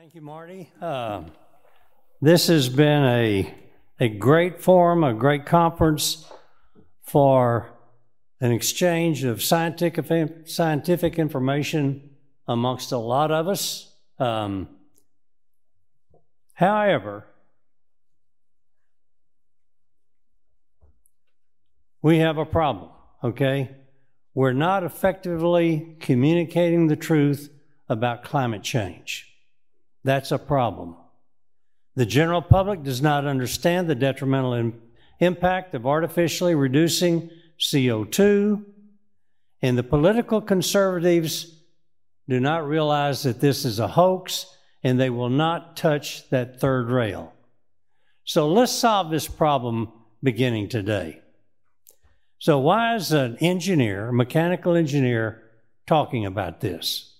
Thank you, Marty. Uh, this has been a, a great forum, a great conference for an exchange of scientific, scientific information amongst a lot of us. Um, however, we have a problem, okay? We're not effectively communicating the truth about climate change. That's a problem. The general public does not understand the detrimental in, impact of artificially reducing CO2, and the political conservatives do not realize that this is a hoax and they will not touch that third rail. So let's solve this problem beginning today. So, why is an engineer, a mechanical engineer, talking about this?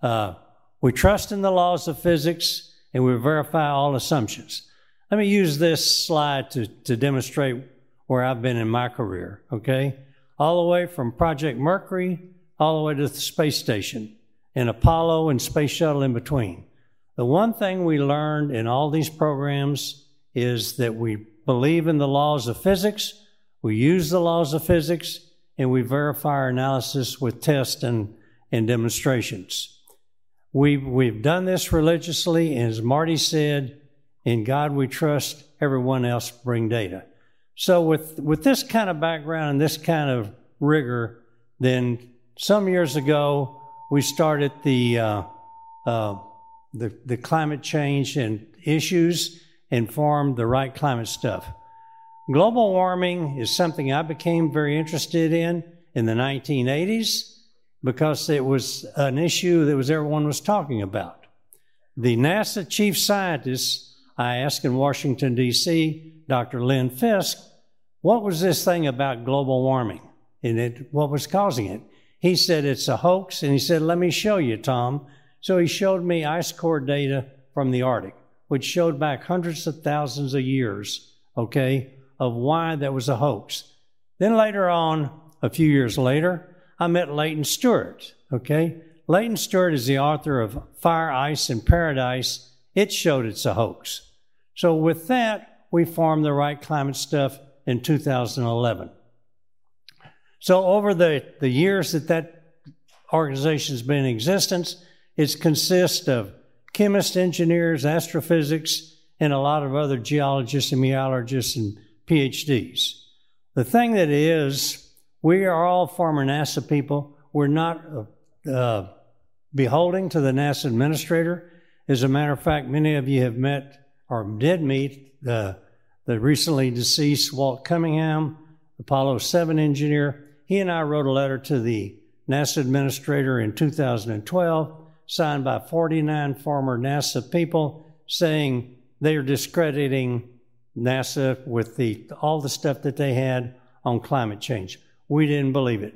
Uh, we trust in the laws of physics and we verify all assumptions. Let me use this slide to, to demonstrate where I've been in my career, okay? All the way from Project Mercury all the way to the space station and Apollo and Space Shuttle in between. The one thing we learned in all these programs is that we believe in the laws of physics we use the laws of physics and we verify our analysis with tests and, and demonstrations. We've, we've done this religiously, and as Marty said, in God we trust, everyone else bring data. So, with, with this kind of background and this kind of rigor, then some years ago we started the, uh, uh, the, the climate change and issues and formed the right climate stuff. Global warming is something I became very interested in in the 1980s because it was an issue that was everyone was talking about. The NASA chief scientist I asked in Washington D.C., Dr. Len Fisk, what was this thing about global warming and it, what was causing it? He said it's a hoax, and he said, "Let me show you, Tom." So he showed me ice core data from the Arctic, which showed back hundreds of thousands of years, okay, of why that was a hoax. Then later on, a few years later, I met Leighton Steward. Okay? Leighton Steward is the author of Fire, Ice, and Paradise. It showed it's a hoax. So with that, we formed the right climate stuff in 2011. So over the, the years that that organization's been in existence, it consists of chemists, engineers, astrophysics, and a lot of other geologists and meteorologists and PhDs. The thing that is, we are all former NASA people. We're not uh, uh, beholding to the NASA administrator. As a matter of fact, many of you have met or did meet the, the recently deceased Walt Cunningham, Apollo 7 engineer. He and I wrote a letter to the NASA administrator in 2012, signed by 49 former NASA people, saying they are discrediting NASA with the, all the stuff that they had on climate change. We didn't believe it.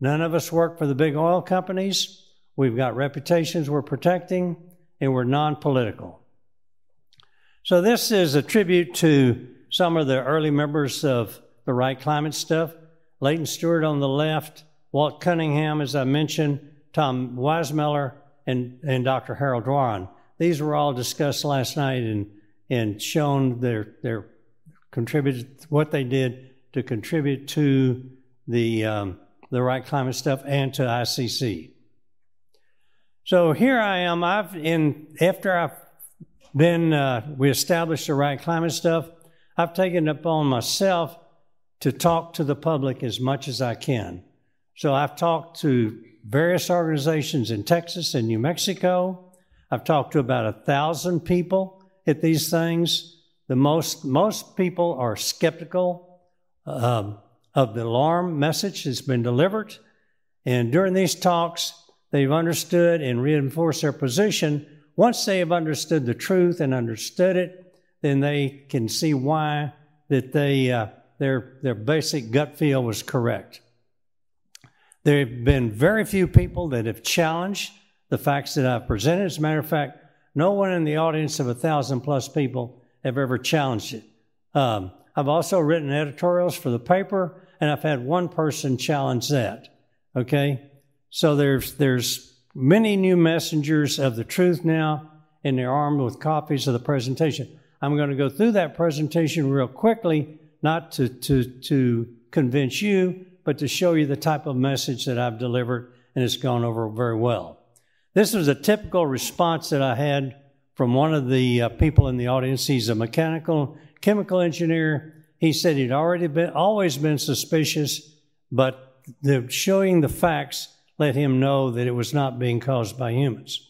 None of us work for the big oil companies. We've got reputations we're protecting, and we're non political. So, this is a tribute to some of the early members of the Right Climate Stuff. Leighton Steward on the left, Walt Cunningham, as I mentioned, Tom Wysmuller, and, and Dr. Harold Doiron. These were all discussed last night in and shown their their contributed what they did to contribute to the um, the right climate stuff and to ICC. So here I am. I've in after I've been uh, we established the right climate stuff. I've taken it upon myself to talk to the public as much as I can. So I've talked to various organizations in Texas and New Mexico. I've talked to about a thousand people at these things, the most most people are skeptical um, of the alarm message that's been delivered, and during these talks, they've understood and reinforced their position. Once they have understood the truth and understood it, then they can see why that they uh, their their basic gut feel was correct. There have been very few people that have challenged the facts that I've presented. As a matter of fact, no one in the audience of a thousand plus people have ever challenged it. Um, I've also written editorials for the paper, and I've had one person challenge that. Okay, so there's there's many new messengers of the truth now, and they're armed with copies of the presentation. I'm going to go through that presentation real quickly, not to, to, to convince you, but to show you the type of message that I've delivered, and it's gone over very well. This was a typical response that I had from one of the uh, people in the audience. He's a mechanical chemical engineer. He said he'd already been always been suspicious, but the, showing the facts let him know that it was not being caused by humans.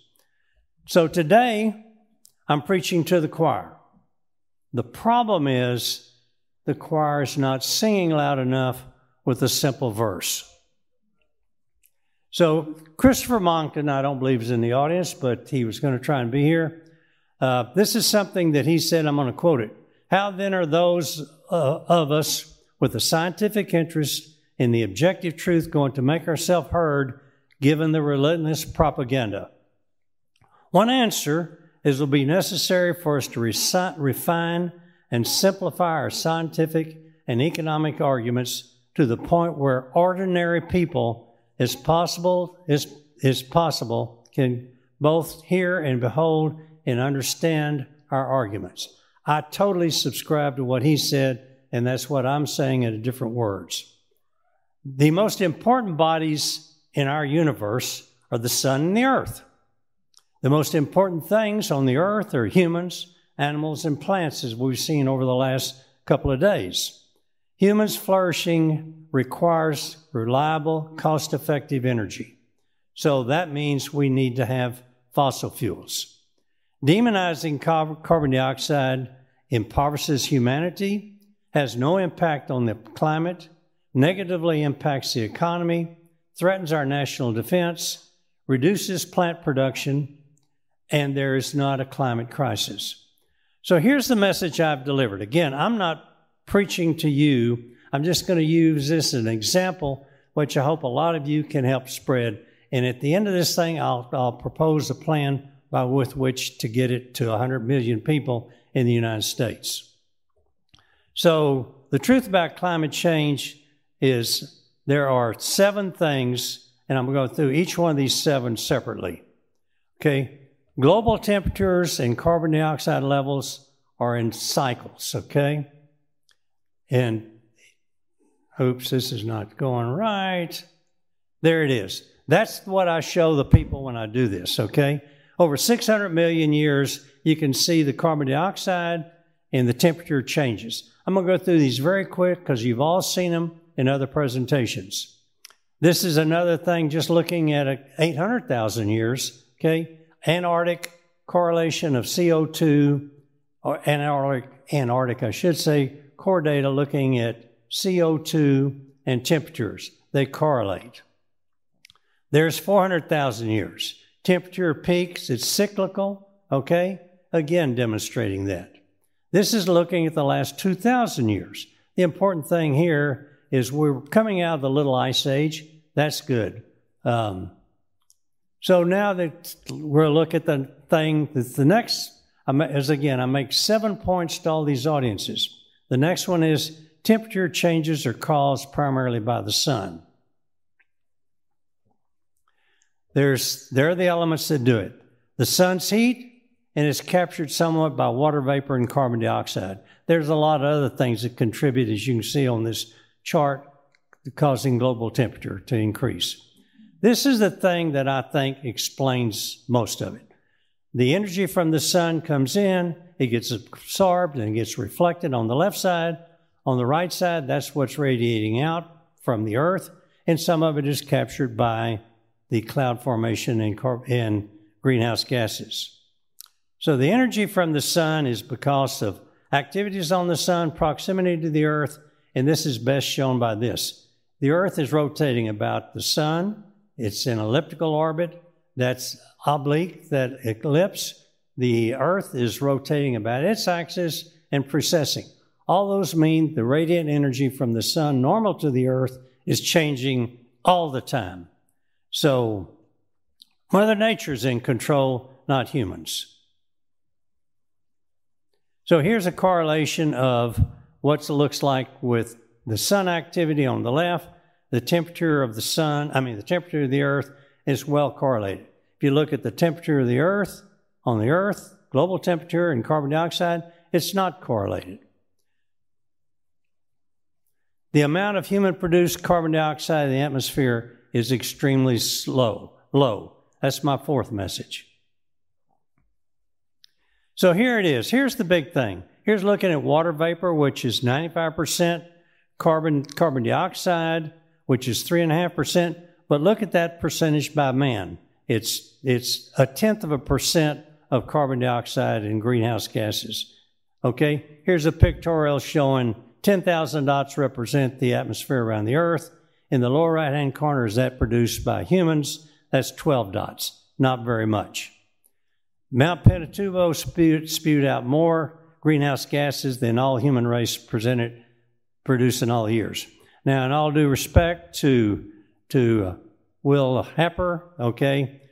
So today, I'm preaching to the choir. The problem is the choir is not singing loud enough with a simple verse. So, Christopher Monckton, I don't believe is in the audience, but he was going to try and be here. Uh, this is something that he said, I'm going to quote it. How then are those uh, of us with a scientific interest in the objective truth going to make ourselves heard given the relentless propaganda? One answer is it will be necessary for us to refine and simplify our scientific and economic arguments to the point where ordinary people is possible is, is possible can both hear and behold and understand our arguments. I totally subscribe to what he said, and that's what I'm saying in different words. The most important bodies in our universe are the sun and the earth. The most important things on the earth are humans, animals, and plants, as we've seen over the last couple of days. Humans flourishing requires reliable, cost effective energy. So that means we need to have fossil fuels. Demonizing carbon dioxide impoverishes humanity, has no impact on the climate, negatively impacts the economy, threatens our national defense, reduces plant production, and there is not a climate crisis. So here's the message I've delivered. Again, I'm not preaching to you. I'm just going to use this as an example, which I hope a lot of you can help spread. And at the end of this thing, I'll, I'll propose a plan by with which to get it to 100 million people in the United States. So the truth about climate change is there are seven things, and I'm going to go through each one of these seven separately. Okay? Global temperatures and carbon dioxide levels are in cycles, okay? And oops, this is not going right. There it is. That's what I show the people when I do this, okay? Over 600 million years, you can see the carbon dioxide and the temperature changes. I'm going to go through these very quick because you've all seen them in other presentations. This is another thing just looking at 800,000 years, okay? Antarctic correlation of CO2, or Antarctic, Antarctic, I should say, core data looking at CO2 and temperatures. They correlate. There's 400,000 years. Temperature peaks, it's cyclical, okay? Again, demonstrating that. This is looking at the last 2,000 years. The important thing here is we're coming out of the little ice age. That's good. Um, so now that we're look at the thing, that's the next is again, I make seven points to all these audiences. The next one is temperature changes are caused primarily by the sun. There's, there are the elements that do it. The sun's heat, and it's captured somewhat by water vapor and carbon dioxide. There's a lot of other things that contribute, as you can see on this chart, causing global temperature to increase. This is the thing that I think explains most of it. The energy from the sun comes in, it gets absorbed and gets reflected on the left side. On the right side, that's what's radiating out from the earth, and some of it is captured by the cloud formation and, and greenhouse gases. So the energy from the sun is because of activities on the sun, proximity to the earth, and this is best shown by this. The earth is rotating about the sun, it's in elliptical orbit that's oblique, that ellipse. The Earth is rotating about its axis and precessing. All those mean the radiant energy from the sun, normal to the Earth, is changing all the time. So, Mother Nature's in control, not humans. So, here's a correlation of what it looks like with the sun activity on the left the temperature of the sun, I mean, the temperature of the earth is well correlated. If you look at the temperature of the earth on the Earth, global temperature, and carbon dioxide, it's not correlated. The amount of human produced carbon dioxide in the atmosphere is extremely slow, low. That's my fourth message. So here it is. Here's the big thing. Here's looking at water vapor, which is 95% carbon, carbon dioxide, which is 3.5%. But look at that percentage by man. It's, it's a tenth of a percent of carbon dioxide and greenhouse gases. Okay? Here's a pictorial showing 10,000 dots represent the atmosphere around the Earth. In the lower right hand corner is that produced by humans. That's 12 dots. Not very much. Mount Pinatubo spewed, spewed out more greenhouse gases than all human race presented, produced in all years. Now, in all due respect to, to uh, Will Happer, okay,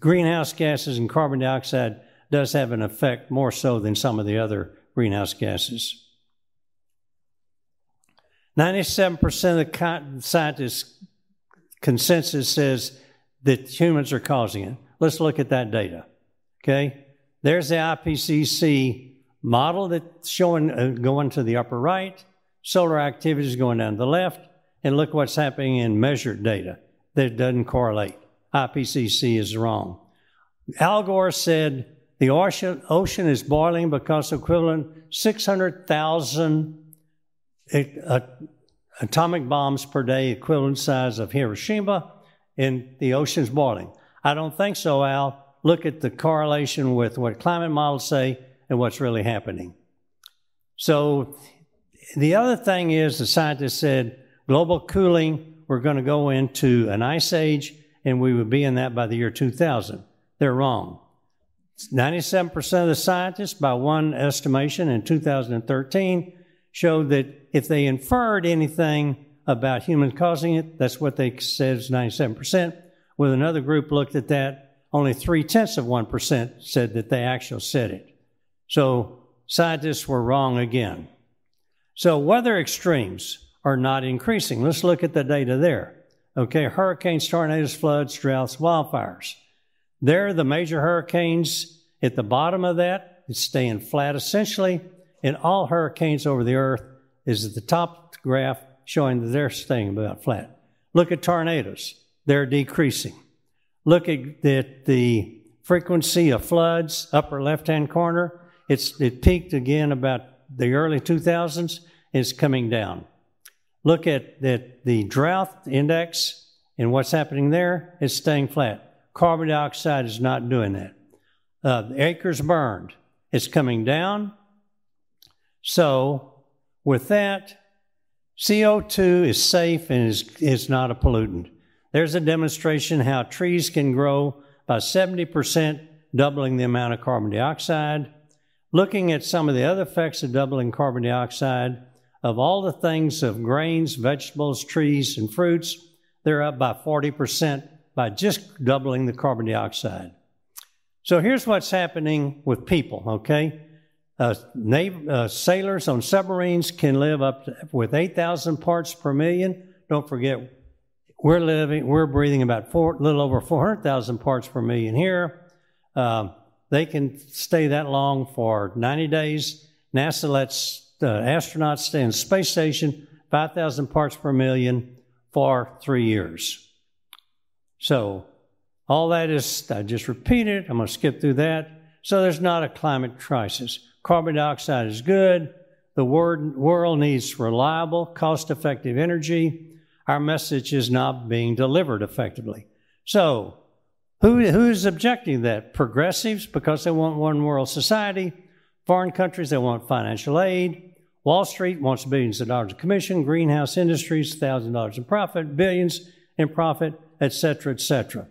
greenhouse gases and carbon dioxide does have an effect more so than some of the other greenhouse gases. 97% of the scientists' consensus says that humans are causing it. Let's look at that data. Okay? There's the IPCC model that's showing uh, going to the upper right, solar activity is going down to the left, and look what's happening in measured data that doesn't correlate. IPCC is wrong. Al Gore said the ocean, ocean is boiling because equivalent 600,000 uh, atomic bombs per day, equivalent size of Hiroshima, and the ocean's boiling. I don't think so, Al. Look at the correlation with what climate models say and what's really happening. So, the other thing is the scientists said global cooling, we're going to go into an ice age, and we would be in that by the year 2000. They're wrong. 97% of the scientists, by one estimation in 2013, showed that if they inferred anything about humans causing it, that's what they said is 97%. With another group looked at that, only three tenths of 1% said that they actually said it. So scientists were wrong again. So weather extremes are not increasing. Let's look at the data there. Okay, hurricanes, tornadoes, floods, droughts, wildfires. There, the major hurricanes at the bottom of that is staying flat essentially in all hurricanes over the earth is at the top graph showing that they're staying about flat. Look at tornadoes. They're decreasing. Look at the, frequency of floods, upper left-hand corner. It's, it peaked again about the early 2000s. It's coming down. Look at, at the drought index and what's happening there. It's staying flat. Carbon dioxide is not doing that. Uh, acres burned. It's coming down. So, with that, CO2 is safe and is, is not a pollutant. There's a demonstration how trees can grow by 70%, doubling the amount of carbon dioxide. Looking at some of the other effects of doubling carbon dioxide, of all the things of grains, vegetables, trees, and fruits, they're up by 40% by just doubling the carbon dioxide. So here's what's happening with people, okay? Uh, uh, sailors on submarines can live up to, with 8,000 parts per million. Don't forget, we're living, we're breathing about a little over 400,000 parts per million here. Uh, they can stay that long for 90 days. NASA lets uh, astronauts stay in space station 5,000 parts per million for three years. So, all that is, I just repeated, it. I'm going to skip through that. So, there's not a climate crisis. Carbon dioxide is good. The world needs reliable, cost effective energy. Our message is not being delivered effectively. So, who, who is objecting that? Progressives, because they want one world society. Foreign countries, they want financial aid. Wall Street wants billions of dollars of commission. Greenhouse industries, thousand dollars in profit, billions in profit, etc., etc.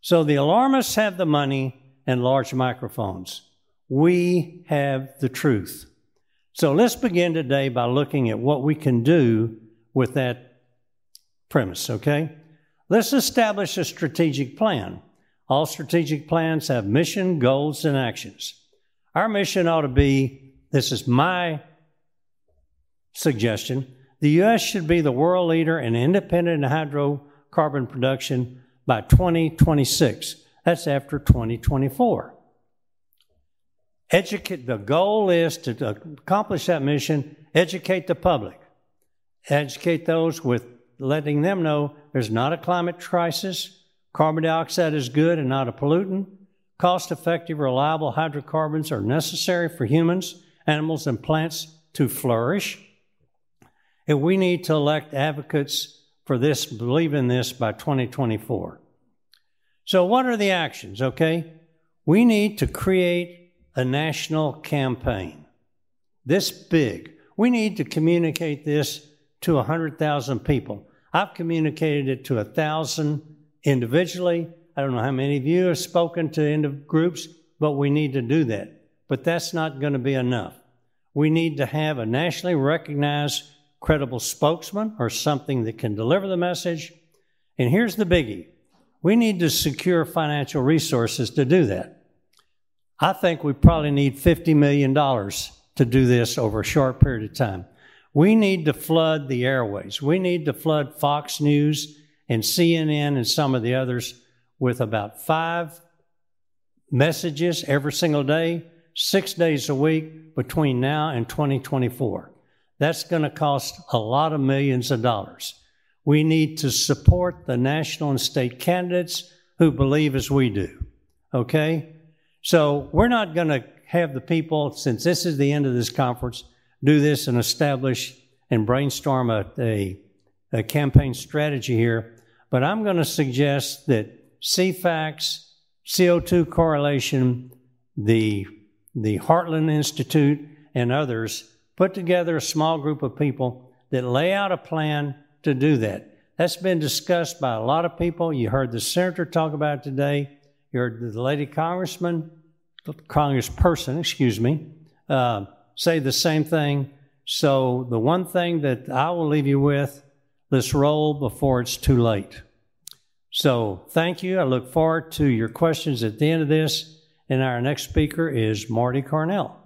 So the alarmists have the money and large microphones we have the truth. So let's begin today by looking at what we can do with that premise, okay? Let's establish a strategic plan. All strategic plans have mission, goals, and actions. Our mission ought to be this is my suggestion the U.S. should be the world leader in independent hydrocarbon production by 2026. That's after 2024. Educate, the goal is to accomplish that mission, educate the public, educate those with letting them know there's not a climate crisis, carbon dioxide is good and not a pollutant, cost effective, reliable hydrocarbons are necessary for humans, animals, and plants to flourish. And we need to elect advocates for this, believe in this by 2024. So, what are the actions, okay? We need to create a national campaign. This big. We need to communicate this to 100,000 people. I've communicated it to a 1,000 individually. I don't know how many of you have spoken to groups, but we need to do that. But that's not going to be enough. We need to have a nationally recognized, credible spokesman or something that can deliver the message. And here's the biggie we need to secure financial resources to do that. I think we probably need $50 million to do this over a short period of time. We need to flood the airways. We need to flood Fox News and CNN and some of the others with about five messages every single day, six days a week between now and 2024. That's going to cost a lot of millions of dollars. We need to support the national and state candidates who believe as we do. Okay? So we're not going to have the people, since this is the end of this conference, do this and establish and brainstorm a, a, a campaign strategy here. But I'm going to suggest that CFACT, CO2 Coalition, the, the Heartland Institute, and others put together a small group of people that lay out a plan to do that. That's been discussed by a lot of people. You heard the senator talk about it today. You heard the lady congressman, congressperson, excuse me, uh, say the same thing. So, the one thing that I will leave you with let's roll before it's too late. So, thank you. I look forward to your questions at the end of this. And our next speaker is Marty Carnell.